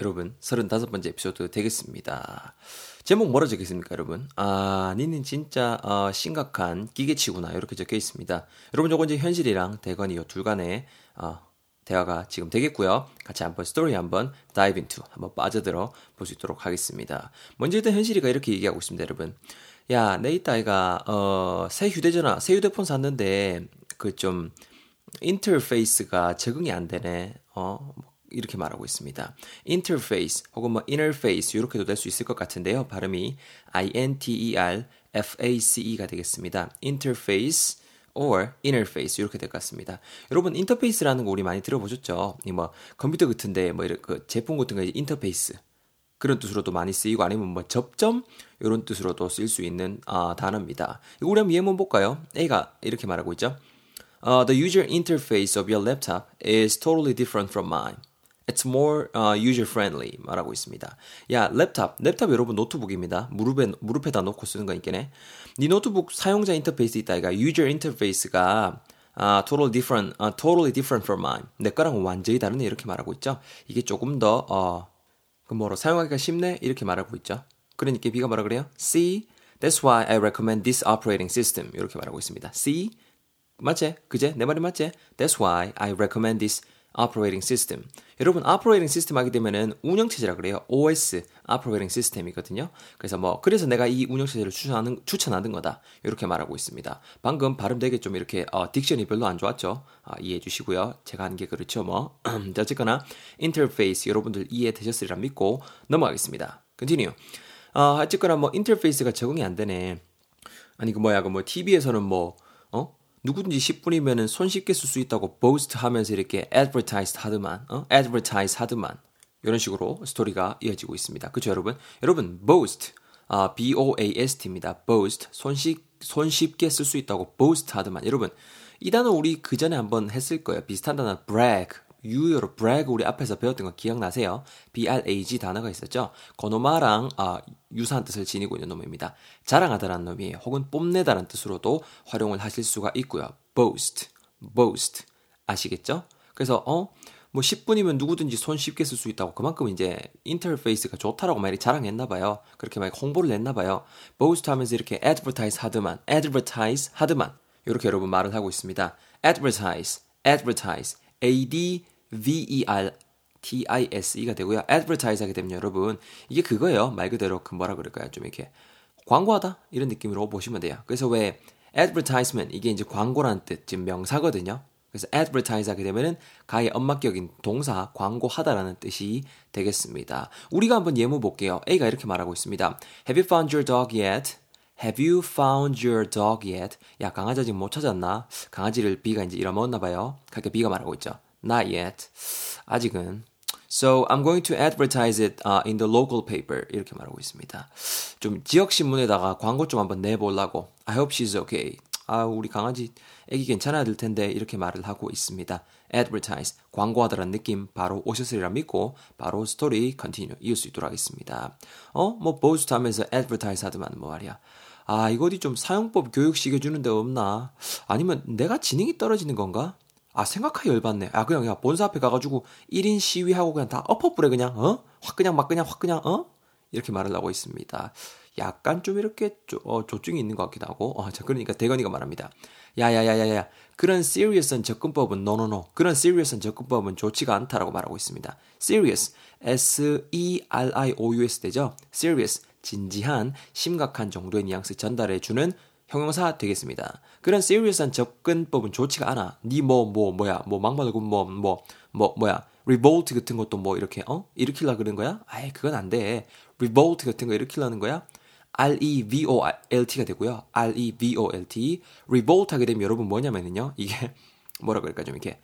여러분 35번째 에피소드 되겠습니다. 제목 뭐라 적혀있습니까 여러분? 아 니는 진짜 어, 심각한 기계치구나 이렇게 적혀 있습니다. 여러분 요건 이제 현실이랑 대건이 요 둘 간의 어, 대화가 지금 되겠고요. 같이 한번 스토리 한번 dive into 한번 빠져들어 볼 수 있도록 하겠습니다. 먼저 일단 현실이가 이렇게 얘기하고 있습니다 여러분. 야, 내 있다이가 어, 새 휴대전화, 새 휴대폰 샀는데 그 좀 인터페이스가 적응이 안 되네. 어, 이렇게 말하고 있습니다. 인터페이스 혹은 뭐 interface 이렇게도 될 수 있을 것 같은데요. 발음이 I N T E R F A C E가 되겠습니다. interface or interface 이렇게 될 것 같습니다. 여러분 인터페이스라는 거 우리 많이 들어보셨죠? 이 뭐 컴퓨터 같은데 뭐 이런 그 제품 같은 거 인터페이스 그런 뜻으로도 많이 쓰이고 아니면 뭐 접점 이런 뜻으로도 쓸 수 있는 어, 단어입니다. 이거 우리 한번 예문 볼까요? A가 이렇게 말하고 있죠. Uh, the user interface of your laptop is totally different from mine. It's more uh, user friendly 말하고 있습니다. 야 laptop laptop 여러분 노트북입니다. 무릎에 무릎에다 놓고 쓰는 거니까네. 네 노트북 사용자 인터페이스 있다 이가 user interface가 uh, totally different, uh, totally different from mine. 내 거랑 완전히 다르네 이렇게 말하고 있죠. 이게 조금 더 어, 그 뭐로 사용하기가 쉽네 이렇게 말하고 있죠. 그러니까 B가 뭐라 그래요? C. That's why I recommend this operating system 이렇게 말하고 있습니다. C. 맞지? 그제? 내 말이 맞지? That's why I recommend this operating system. 여러분, operating system 하게 되면은 운영 체제라 그래요. OS, operating system이거든요. 그래서 뭐, 그래서 내가 이 운영 체제를 추천하는, 추천하는 거다. 이렇게 말하고 있습니다. 방금 발음 되게 좀 이렇게, 어, 딕션이 별로 안 좋았죠. 아, 이해해 주시고요. 제가 하는 게 그렇죠. 뭐. 어쨌거나, 인터페이스 여러분들 이해되셨으리라 믿고 넘어가겠습니다. continue. 어, 어쨌거나 뭐, 인터페이스가 적응이 안 되네. 아니, 그 뭐야, 그 뭐, TV에서는 뭐, 어? 누구든지 10분이면은 손쉽게 쓸 수 있다고 boast 하면서 이렇게 advertise 하드만, 어? advertise 하드만. 이런 식으로 스토리가 이어지고 있습니다. 그죠, 여러분? 여러분, boast, 아, B-O-A-S-T입니다. boast, 손쉽, 손쉽게 쓸 수 있다고 boast 하드만. 여러분, 이 단어 우리 그 전에 한번 했을 거예요. 비슷한 단어 brag, 유효로 brag 우리 앞에서 배웠던 거 기억나세요? brag 단어가 있었죠? 그노마랑 아, 유사한 뜻을 지니고 있는 놈입니다. 자랑하다라는 놈이에요. 혹은 뽐내다라는 뜻으로도 활용을 하실 수가 있고요. boast, boast 아시겠죠? 그래서 어? 뭐 10분이면 누구든지 손 쉽게 쓸 수 있다고 그만큼 이제 인터페이스가 좋다라고 많이 자랑했나 봐요. 그렇게 많이 홍보를 냈나 봐요. boast 하면서 이렇게 advertise 하드만, advertise 하드만 이렇게 여러분 말을 하고 있습니다. advertise, advertise, A-D V-E-R-T-I-S-E가 되고요. advertise 하게 되면 여러분, 이게 그거예요. 말 그대로 그 뭐라 그럴까요? 좀 이렇게 광고하다? 이런 느낌으로 보시면 돼요. 그래서 왜 advertisement, 이게 이제 광고라는 뜻, 지금 명사거든요. 그래서 advertise 하게 되면은 가의 엄마격인 동사 광고하다라는 뜻이 되겠습니다. 우리가 한번 예문 볼게요. A가 이렇게 말하고 있습니다. Have you found your dog yet? Have you found your dog yet? 야 강아지 아직 못 찾았나? 강아지를 B가 이제 잃어먹었나 봐요. 그렇게 B가 말하고 있죠. Not yet. 아직은. So I'm going to advertise it uh, in the local paper. 이렇게 말하고 있습니다. 좀 지역 신문에다가 광고 좀 한번 내보려고. I hope she's okay. 아, 우리 강아지 애기 괜찮아야 될 텐데 이렇게 말을 하고 있습니다. Advertise 광고하다라는 느낌 바로 오셨으리라 믿고 바로 스토리 continue 이을 수 있도록 하겠습니다. 어? 뭐 보스트 하면서 advertise 하더만 뭐 말이야. 아, 이거 어디 좀 사용법 교육 시켜주는 데 없나? 아니면 내가 지능이 떨어지는 건가? 아, 생각하기 열받네. 아, 그냥, 야, 본사 앞에 가가지고 1인 시위하고 그냥 다 엎어뿌려, 그냥, 어? 확 그냥, 막 그냥, 확 그냥, 어? 이렇게 말을 하고 있습니다. 약간 좀 이렇게 조, 어, 조증이 있는 것 같기도 하고, 어, 자, 그러니까 대건이가 말합니다. 야야야야야, 그런 serious한 접근법은. No, no, no. 그런 serious한 접근법은 좋지가 않다라고 말하고 있습니다. serious, s-e-r-i-o-u-s 되죠? serious, 진지한, 심각한 정도의 뉘앙스 전달해 주는 형용사 되겠습니다. 그런 serious한 접근법은 좋지가 않아. 니 뭐, 뭐, 뭐야, 뭐, 막말고 뭐, 뭐, 뭐, 뭐야, revolt 같은 것도 뭐, 이렇게, 어? 일으키려 그런 거야? 아이, 그건 안 돼. revolt 같은 거 일으키려는 거야? R-E-V-O-L-T가 되고요. R-E-V-O-L-T. revolt 하게 되면 여러분 뭐냐면요. 이게, 뭐라 그럴까, 좀 이렇게,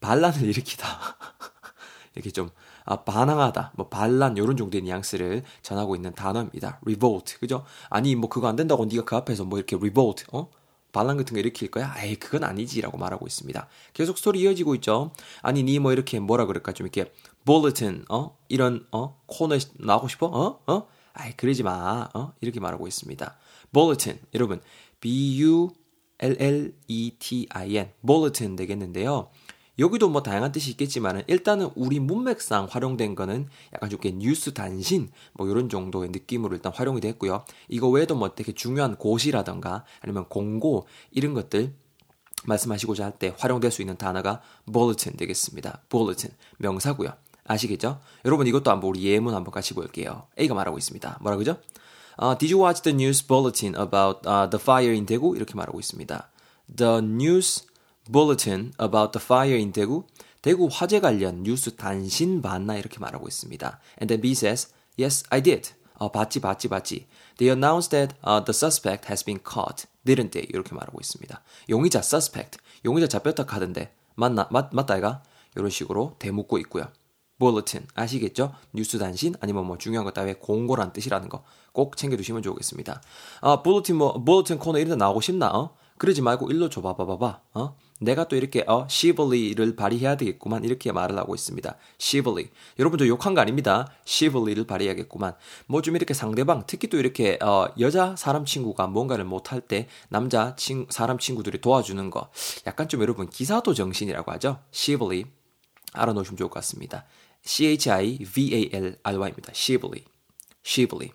반란을 일으키다. 이렇게 좀, 아, 반항하다, 뭐 반란 요런 정도의 뉘앙스를 전하고 있는 단어입니다. revolt, 그죠? 아니 뭐 그거 안 된다고 네가 그 앞에서 뭐 이렇게 revolt, 어? 반란 같은 거 일으킬 거야? 에이 그건 아니지라고 말하고 있습니다. 계속 스토리 이어지고 있죠. 아니 니 뭐 이렇게 뭐라 그럴까 좀 이렇게 bulletin, 어? 이런 어 코너에 나오고 싶어? 어? 어? 아이 그러지 마, 어? 이렇게 말하고 있습니다. bulletin, 여러분 B U L L E T I N, bulletin 되겠는데요. 여기도 뭐 다양한 뜻이 있겠지만은 일단은 우리 문맥상 활용된 거는 약간 좀 뉴스 단신 뭐 이런 정도의 느낌으로 일단 활용이 됐고요. 이거 외에도 뭐 되게 중요한 고시라던가 아니면 공고 이런 것들 말씀하시고자 할 때 활용될 수 있는 단어가 bulletin 되겠습니다. bulletin 명사고요. 아시겠죠? 여러분 이것도 한번 우리 예문 한번 같이 볼게요. A가 말하고 있습니다. 뭐라 그죠? Uh, did you watch the news bulletin about uh, the fire in Daegu? 이렇게 말하고 있습니다. The news bulletin about the fire in Daegu. 대구 화재 관련 뉴스 단신 봤나 이렇게 말하고 있습니다. And then B says, Yes, I did. 어, 봤지, 봤지, 봤지. They announced that uh, the suspect has been caught. didn't they? 이렇게 말하고 있습니다. 용의자 suspect. 용의자 잡혔다 카던데 맞나? 맞, 맞다 이가? 이런 식으로 대묻고 있고요. Bulletin 아시겠죠? 뉴스 단신 아니면 뭐 중요한 것 따위 공고란 뜻이라는 거 꼭 챙겨두시면 좋겠습니다. 아 bulletin 뭐 bulletin 코너 이런 데 나오고 싶나? 어? 그러지 말고 일로 줘봐봐봐봐. 어? 내가 또 이렇게 어 chivalry를 발휘해야 되겠구만 이렇게 말을 하고 있습니다. chivalry. 여러분 저 욕한 거 아닙니다. chivalry를 발휘해야겠구만. 뭐 좀 이렇게 상대방 특히 또 이렇게 어 여자 사람 친구가 뭔가를 못할 때 남자 친 사람 친구들이 도와주는 거 약간 좀 여러분 기사도 정신이라고 하죠. chivalry 알아놓으시면 좋을 것 같습니다. C-H-I-V-A-L-R-Y입니다. chivalry. chivalry.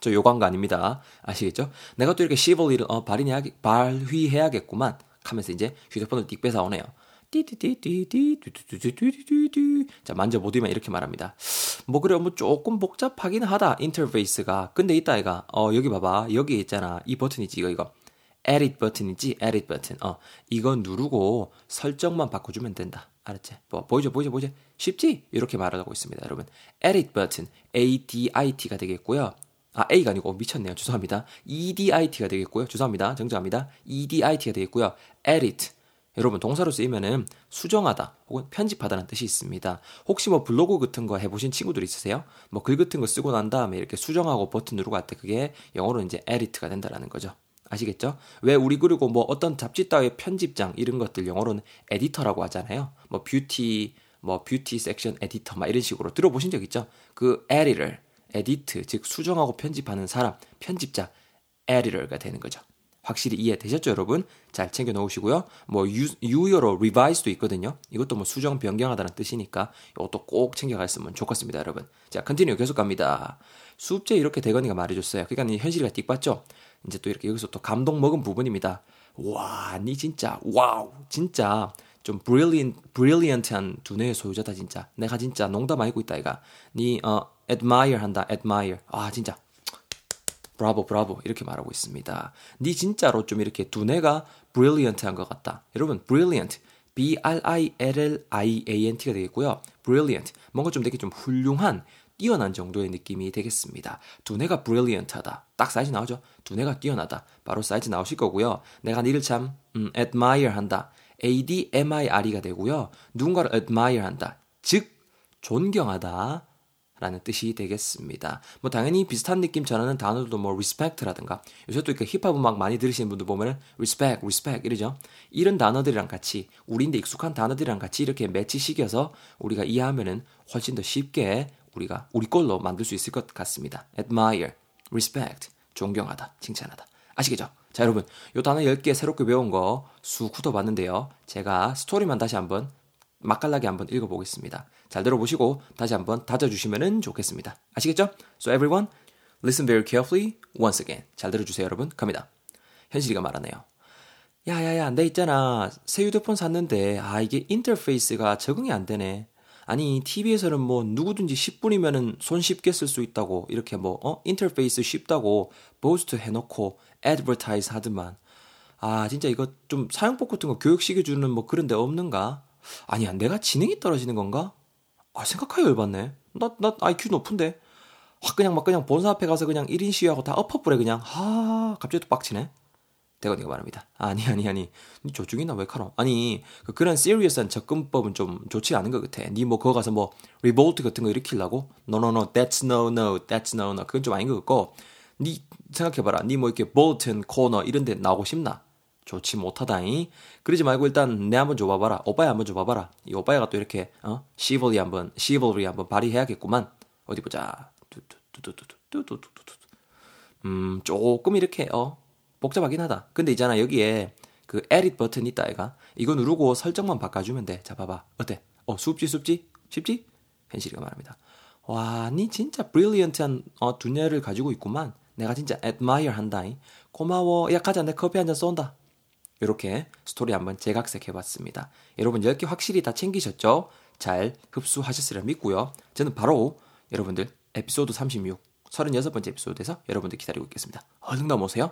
저 요구한 거 아닙니다. 아시겠죠? 내가 또 이렇게 chivalry를 어, 발휘해야, 발휘해야겠구만 하면서 이제 휴대폰을 띡 뺏어 오네요. 띠띠띠띠띠띠띠띠띠띠띠 자 만져보더만 이렇게 말합니다. 뭐 그래 뭐 조금 복잡하긴 하다 인터페이스가 근데 이따 이가 어 여기 봐봐 여기 있잖아 이 버튼이지 이거 이거 edit 버튼이지 edit 버튼 어 이거 누르고 설정만 바꿔주면 된다 알았지? 뭐 보이죠 보이죠 보이죠 쉽지 이렇게 말하고 있습니다 여러분 edit 버튼 ADIT가 되겠고요 아, A가 아니고, 미쳤네요. 죄송합니다. EDIT가 되겠고요. 죄송합니다. 정정합니다. EDIT가 되겠고요. edit. 여러분, 동사로 쓰이면은 수정하다 혹은 편집하다는 뜻이 있습니다. 혹시 뭐 블로그 같은 거 해보신 친구들 있으세요? 뭐 글 같은 거 쓰고 난 다음에 이렇게 수정하고 버튼 누르고 할 때 그게 영어로 이제 edit가 된다라는 거죠. 아시겠죠? 왜 우리 그리고 뭐 어떤 잡지 따위 편집장 이런 것들 영어로는 editor라고 하잖아요. 뭐 뷰티, 뭐 뷰티 섹션 에디터 막 이런 식으로 들어보신 적 있죠? 그 editor. edit, 즉 수정하고 편집하는 사람, 편집자, editor가 되는 거죠. 확실히 이해되셨죠, 여러분? 잘 챙겨 놓으시고요. 뭐 유, 유의어로 revise도 있거든요. 이것도 뭐 수정 변경하다는 뜻이니까 이것도 꼭 챙겨갔으면 좋겠습니다, 여러분. 자, continue 계속 갑니다. 수업제 이렇게 대건이가 말해줬어요. 그러니까 현실이가 띡 봤죠? 이제 또 이렇게 여기서 또 감동 먹은 부분입니다. 와, 니 진짜 와우, 진짜 좀 brilliant, brilliant한 두뇌의 소유자다 진짜. 내가 진짜 농담 아이고 있다 이가. 니 어, admire 한다, admire. 아 진짜. 브라보, 브라보 이렇게 말하고 있습니다. 니 진짜로 좀 이렇게 두뇌가 brilliant한 것 같다. 여러분, brilliant. B-R-I-L-L-I-A-N-T가 되겠고요. brilliant. 뭔가 좀 되게 좀 훌륭한, 뛰어난 정도의 느낌이 되겠습니다. 두뇌가 brilliant하다. 딱 사이즈 나오죠? 두뇌가 뛰어나다. 바로 사이즈 나오실 거고요. 내가 니를 참 음, admire 한다. ADMIRE가 되고요. 누군가를 admire 한다. 즉, 존경하다. 라는 뜻이 되겠습니다. 뭐 당연히 비슷한 느낌 전하는 단어들도 뭐 respect라든가 요새 또 힙합 음악 많이 들으시는 분들 보면은 respect, respect 이러죠. 이런 단어들이랑 같이 우리인데 익숙한 단어들이랑 같이 이렇게 매치시켜서 우리가 이해하면은 훨씬 더 쉽게 우리가 우리 걸로 만들 수 있을 것 같습니다. admire, respect, 존경하다, 칭찬하다. 아시겠죠? 자, 여러분, 요 단어 10개 새롭게 배운 거 쑥 훑어봤는데요. 제가 스토리만 다시 한번 맛깔나게 한번 읽어보겠습니다. 잘 들어보시고 다시 한번 다져주시면 좋겠습니다. 아시겠죠? So everyone, listen very carefully once again. 잘 들어주세요, 여러분. 갑니다. 현실이가 말하네요. 야야야, 내 있잖아. 새 휴대폰 샀는데, 아, 이게 인터페이스가 적응이 안 되네. 아니, TV에서는 뭐 누구든지 10분이면은 손 쉽게 쓸 수 있다고, 이렇게 뭐, 어? 인터페이스 쉽다고 boast 해놓고, advertise 하더만. 아, 진짜 이거 좀 사용법 같은 거 교육시켜 주는 뭐 그런 데 없는가? 아니야, 내가 지능이 떨어지는 건가? 아, 생각하여 열받네. 나, 나 IQ 높은데. 확 그냥 막 그냥 본사 앞에 가서 그냥 1인 시위하고 다 엎어뿌려 그냥. 하, 갑자기 또 빡치네. 대건이가 말합니다. 아니, 아니, 아니. 니 조증이나 왜 카노? 아니, 그 그런 serious한 접근법은 좀 좋지 않은 것 같아. 니뭐 그거 가서 뭐 revolt 같은 거 일으키려고? No, no, no. That's no, no. That's no, no. 그건 좀 아닌 것 같고. 니 생각해봐라. 니 뭐 이렇게 볼튼, 코너 이런 데 나오고 싶나? 좋지 못하다잉. 그러지 말고 일단 내 한번 줘봐봐라. 오빠야 한번 줘봐봐라. 이 오빠야가 또 이렇게 어 chivalry 한번 chivalry 한번 발휘해야겠구만. 어디 보자. 음 조금 이렇게 어 복잡하긴 하다. 근데 있잖아 여기에 그 edit 버튼 있다 애가 이거 누르고 설정만 바꿔주면 돼. 자 봐봐 어때? 어 숲지 숲지 쉽지? 현실이가 말합니다. 와, 니 진짜 브릴리언트한 어, 두뇌를 가지고 있구만. 내가 진짜 admire 한다잉. 고마워. 야 가자 내 커피 한 잔 쏜다. 이렇게 스토리 한번 재각색해봤습니다. 여러분 10개 확실히 다 챙기셨죠? 잘 흡수하셨으리라 믿고요. 저는 바로 여러분들 에피소드 36, 36번째 에피소드에서 여러분들 기다리고 있겠습니다. 얼른 넘어오세요.